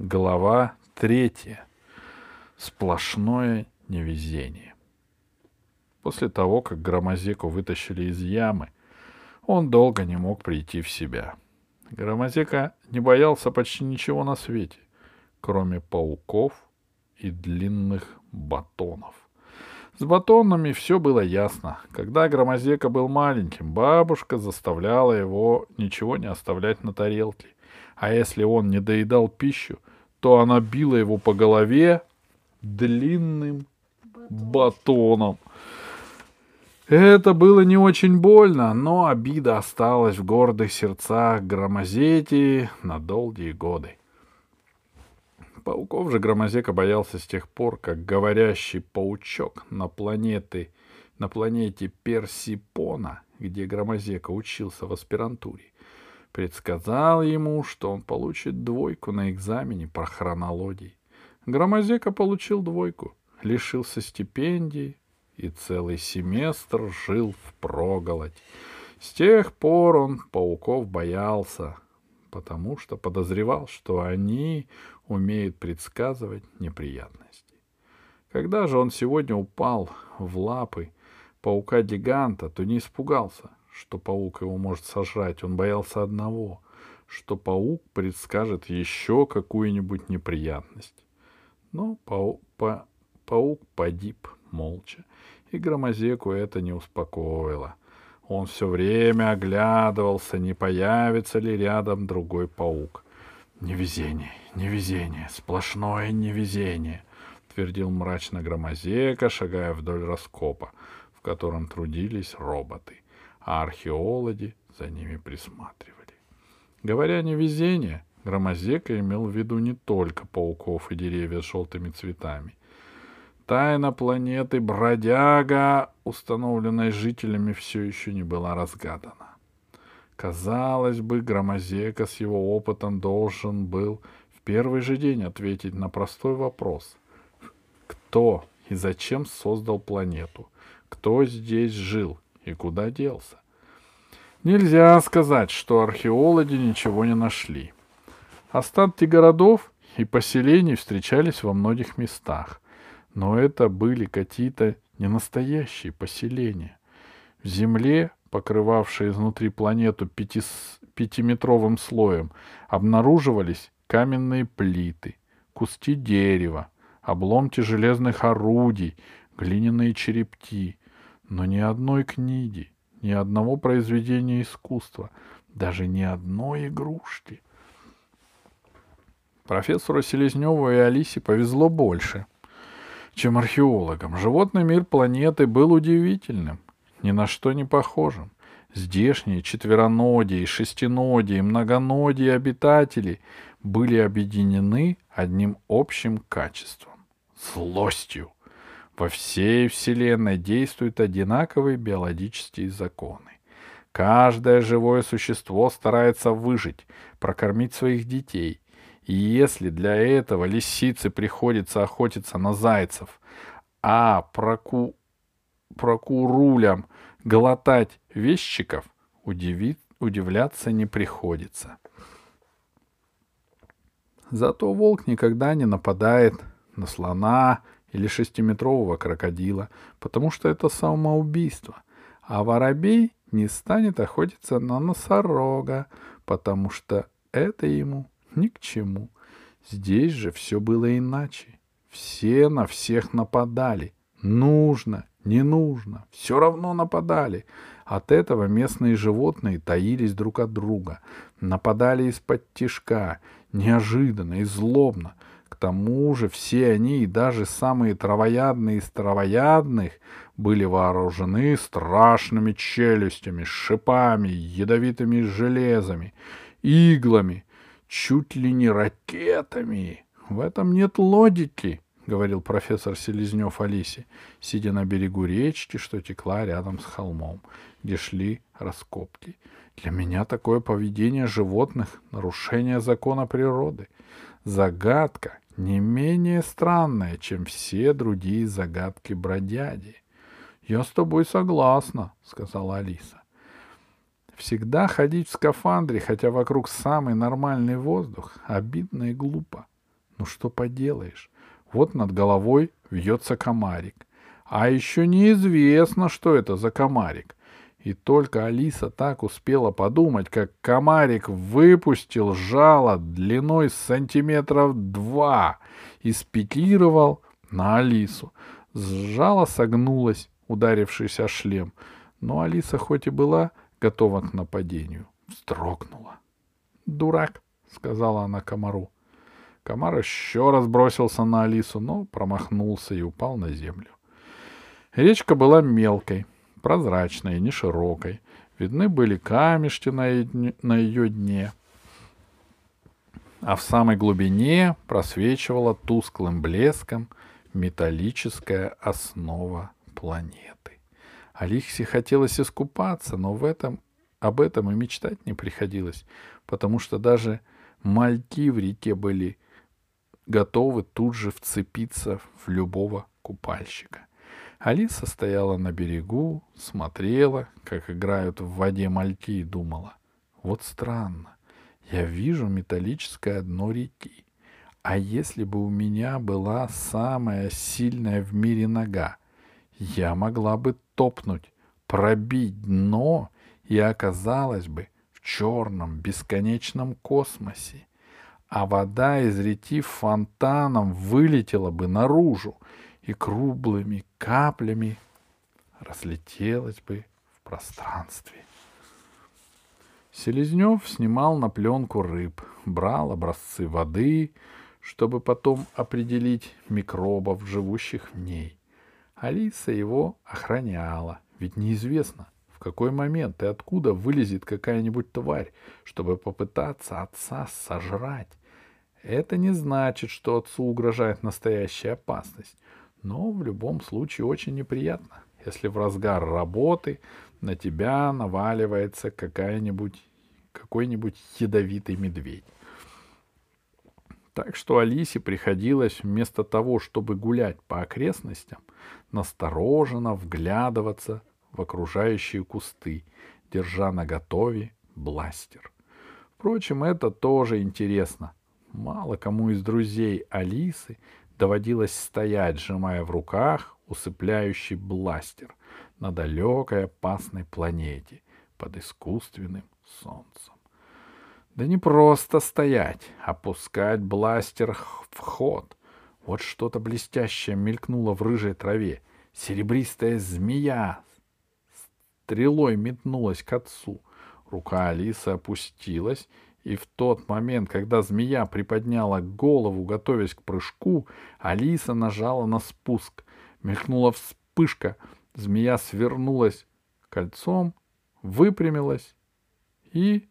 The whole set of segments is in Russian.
Глава третья. Сплошное невезение. После того, как Громозеку вытащили из ямы, он долго не мог прийти в себя. Громозека не боялся почти ничего на свете, кроме пауков и длинных батонов. С батонами все было ясно. Когда Громозека был маленьким, бабушка заставляла его ничего не оставлять на тарелке. А если он не доедал пищу, то она била его по голове длинным батоном. Это было не очень больно, но обида осталась в гордых сердцах Громозети на долгие годы. Пауков же Громозека боялся с тех пор, как говорящий паучок на планеты, на планете Персипона, где Громозека учился в аспирантуре, предсказал ему, что он получит двойку на экзамене по хронологии. Громозека получил двойку, лишился стипендии и целый семестр жил в проголодь. С тех пор он пауков боялся, потому что подозревал, что они умеют предсказывать неприятности. Когда же он сегодня упал в лапы паука-гиганта, то не испугался, что паук его может сожрать. Он боялся одного, что паук предскажет еще какую-нибудь неприятность. Но пау па паук погиб молча, и Громозеку это не успокоило — он все время оглядывался, не появится ли рядом другой паук. «Невезение, невезение, сплошное невезение», — твердил мрачно Громозека, шагая вдоль раскопа, в котором трудились роботы, а археологи за ними присматривали. Говоря «невезение», Громозека имел в виду не только пауков и деревья с желтыми цветами — Тайна планеты Бродяга, установленная жителями, все еще не была разгадана. Казалось бы, Громозека с его опытом должен был в первый же день ответить на простой вопрос. Кто и зачем создал планету? Кто здесь жил и куда делся? Нельзя сказать, что археологи ничего не нашли. Остатки городов и поселений встречались во многих местах, но это были какие-то ненастоящие поселения. В земле, покрывавшей изнутри планету пяти, пятиметровым слоем, обнаруживались каменные плиты, куски дерева, обломки железных орудий, глиняные черепки, но ни одной книги, ни одного произведения искусства, даже ни одной игрушки. Профессору Селезневу и Алисе повезло больше — чем археологам. Животный мир планеты был удивительным, ни на что не похожим. Здешние четвероногие, шестиногие, многоногие обитатели были объединены одним общим качеством — злостью. Во всей Вселенной действуют одинаковые биологические законы. Каждое живое существо старается выжить, прокормить своих детей, и если для этого лисице приходится охотиться на зайцев, а проку... прокурулям глотать вещиков, удивит... удивляться не приходится. Зато волк никогда не нападает на слона или шестиметрового крокодила, потому что это самоубийство. А воробей не станет охотиться на носорога, потому что это ему ни к чему. Здесь же все было иначе. Все на всех нападали. Нужно, не нужно, все равно нападали. От этого местные животные таились друг от друга, нападали из-под тишка, неожиданно и злобно. К тому же все они, и даже самые травоядные из травоядных, были вооружены страшными челюстями, шипами, ядовитыми железами, иглами, чуть ли не ракетами. В этом нет логики, — говорил профессор Селезнев Алисе, сидя на берегу речки, что текла рядом с холмом, где шли раскопки. Для меня такое поведение животных — нарушение закона природы. Загадка не менее странная, чем все другие загадки бродяди. — Я с тобой согласна, — сказала Алиса. Всегда ходить в скафандре, хотя вокруг самый нормальный воздух, обидно и глупо, Ну что поделаешь, вот над головой вьется комарик. А еще неизвестно, что это за комарик. И только Алиса так успела подумать, как комарик выпустил жало длиной сантиметров два и спикировал на Алису. Жало согнулось, ударившись о шлем, но Алиса хоть и была готова к нападению, вздрогнула. «Дурак», — сказала она комару. Комар еще раз бросился на Алису, но промахнулся и упал на землю. Речка была мелкой, прозрачной, не широкой. Видны были камешки на, ее дне. А в самой глубине просвечивала тусклым блеском металлическая основа планеты. Алисе хотелось искупаться, но в этом, об этом и мечтать не приходилось, потому что даже мальки в реке были готовы тут же вцепиться в любого купальщика. Алиса стояла на берегу, смотрела, как играют в воде мальки, и думала, вот странно, я вижу металлическое дно реки. А если бы у меня была самая сильная в мире нога, я могла бы топнуть, пробить дно и оказалась бы в черном бесконечном космосе, а вода из реки фонтаном вылетела бы наружу, и круглыми каплями разлетелась бы в пространстве. Селезнев снимал на пленку рыб, брал образцы воды, чтобы потом определить микробов, живущих в ней. Алиса его охраняла, ведь неизвестно, в какой момент и откуда вылезет какая-нибудь тварь, чтобы попытаться отца сожрать. Это не значит, что отцу угрожает настоящая опасность. Но в любом случае очень неприятно, если в разгар работы на тебя наваливается какая-нибудь, какой-нибудь ядовитый медведь. Так что Алисе приходилось вместо того, чтобы гулять по окрестностям, настороженно вглядываться в окружающие кусты, держа на готове бластер. Впрочем, это тоже интересно. Мало кому из друзей Алисы доводилось стоять, сжимая в руках усыпляющий бластер на далекой опасной планете под искусственным солнцем. Да не просто стоять, а пускать бластер в ход. Вот что-то блестящее мелькнуло в рыжей траве. Серебристая змея стрелой метнулась к отцу. Рука Алисы опустилась, и в тот момент, когда змея приподняла голову, готовясь к прыжку, Алиса нажала на спуск. Мелькнула вспышка. Змея свернулась кольцом, выпрямилась и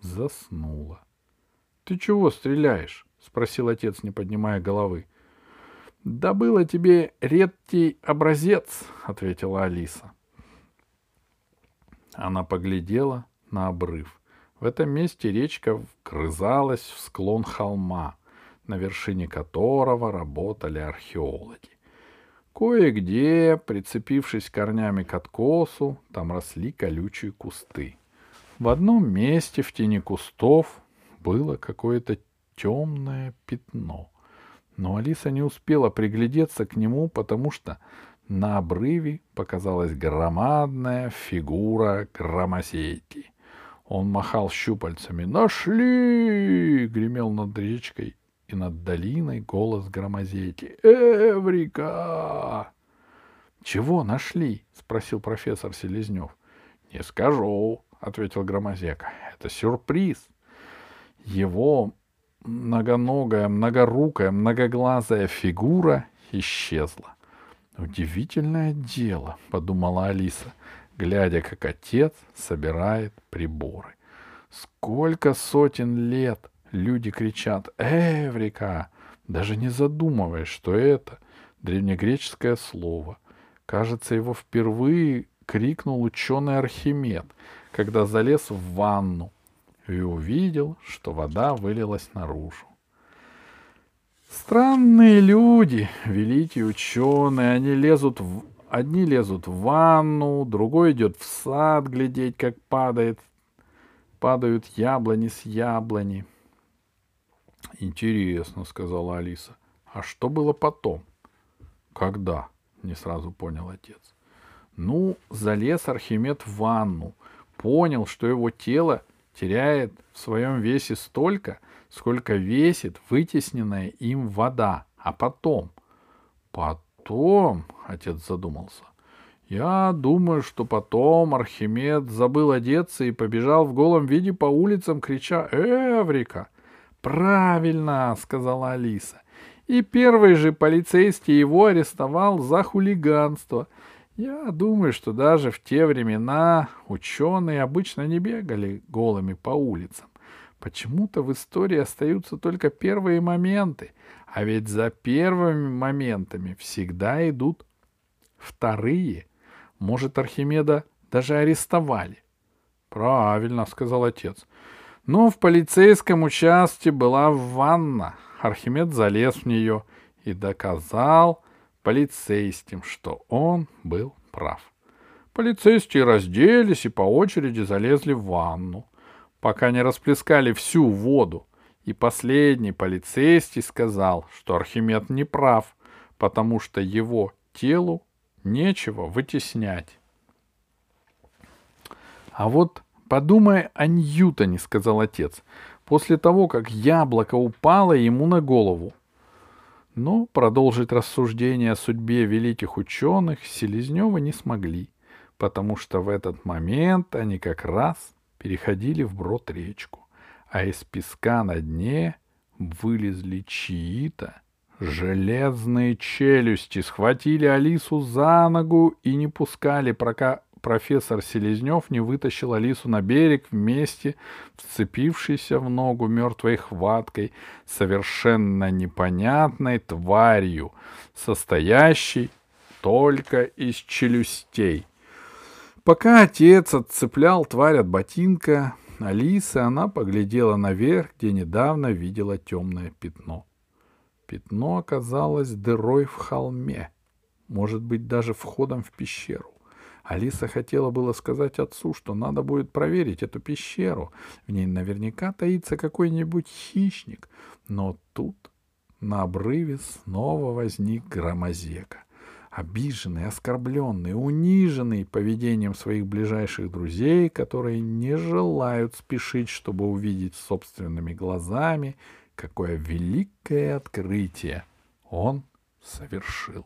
заснула. — Ты чего стреляешь? — спросил отец, не поднимая головы. — Да было тебе редкий образец, — ответила Алиса. Она поглядела на обрыв. В этом месте речка вгрызалась в склон холма, на вершине которого работали археологи. Кое-где, прицепившись корнями к откосу, там росли колючие кусты. В одном месте в тени кустов было какое-то темное пятно. Но Алиса не успела приглядеться к нему, потому что на обрыве показалась громадная фигура громосети — он махал щупальцами. «Нашли!» — гремел над речкой и над долиной голос громозети. «Эврика!» «Чего нашли?» — спросил профессор Селезнев. «Не скажу», — ответил Громозека. «Это сюрприз. Его многоногая, многорукая, многоглазая фигура исчезла. «Удивительное дело», — подумала Алиса глядя, как отец собирает приборы. Сколько сотен лет люди кричат «Эврика!», даже не задумываясь, что это древнегреческое слово. Кажется, его впервые крикнул ученый Архимед, когда залез в ванну и увидел, что вода вылилась наружу. Странные люди, великие ученые, они лезут в Одни лезут в ванну, другой идет в сад глядеть, как падает, падают яблони с яблони. Интересно, сказала Алиса. А что было потом? Когда? Не сразу понял отец. Ну, залез Архимед в ванну, понял, что его тело теряет в своем весе столько, сколько весит вытесненная им вода. А потом? Потом, отец задумался. Я думаю, что потом Архимед забыл одеться и побежал в голом виде по улицам, крича «Эврика!» «Правильно!» — сказала Алиса. И первый же полицейский его арестовал за хулиганство. Я думаю, что даже в те времена ученые обычно не бегали голыми по улицам. Почему-то в истории остаются только первые моменты, а ведь за первыми моментами всегда идут вторые. Может, Архимеда даже арестовали. Правильно, сказал отец. Но в полицейском участке была ванна. Архимед залез в нее и доказал полицейским, что он был прав. Полицейские разделись и по очереди залезли в ванну, пока не расплескали всю воду. И последний полицейский сказал, что Архимед не прав, потому что его телу нечего вытеснять. А вот Подумай о Ньютоне, сказал отец, после того, как яблоко упало ему на голову. Но продолжить рассуждение о судьбе великих ученых Селезнева не смогли, потому что в этот момент они как раз переходили вброд речку, а из песка на дне вылезли чьи-то железные челюсти, схватили Алису за ногу и не пускали, пока профессор Селезнев не вытащил Алису на берег вместе, вцепившейся в ногу мертвой хваткой, совершенно непонятной тварью, состоящей только из челюстей. Пока отец отцеплял тварь от ботинка, Алиса, она поглядела наверх, где недавно видела темное пятно. Пятно оказалось дырой в холме, может быть, даже входом в пещеру. Алиса хотела было сказать отцу, что надо будет проверить эту пещеру. В ней наверняка таится какой-нибудь хищник. Но тут на обрыве снова возник громозека. Обиженный, оскорбленный, униженный поведением своих ближайших друзей, которые не желают спешить, чтобы увидеть собственными глазами, какое великое открытие он совершил.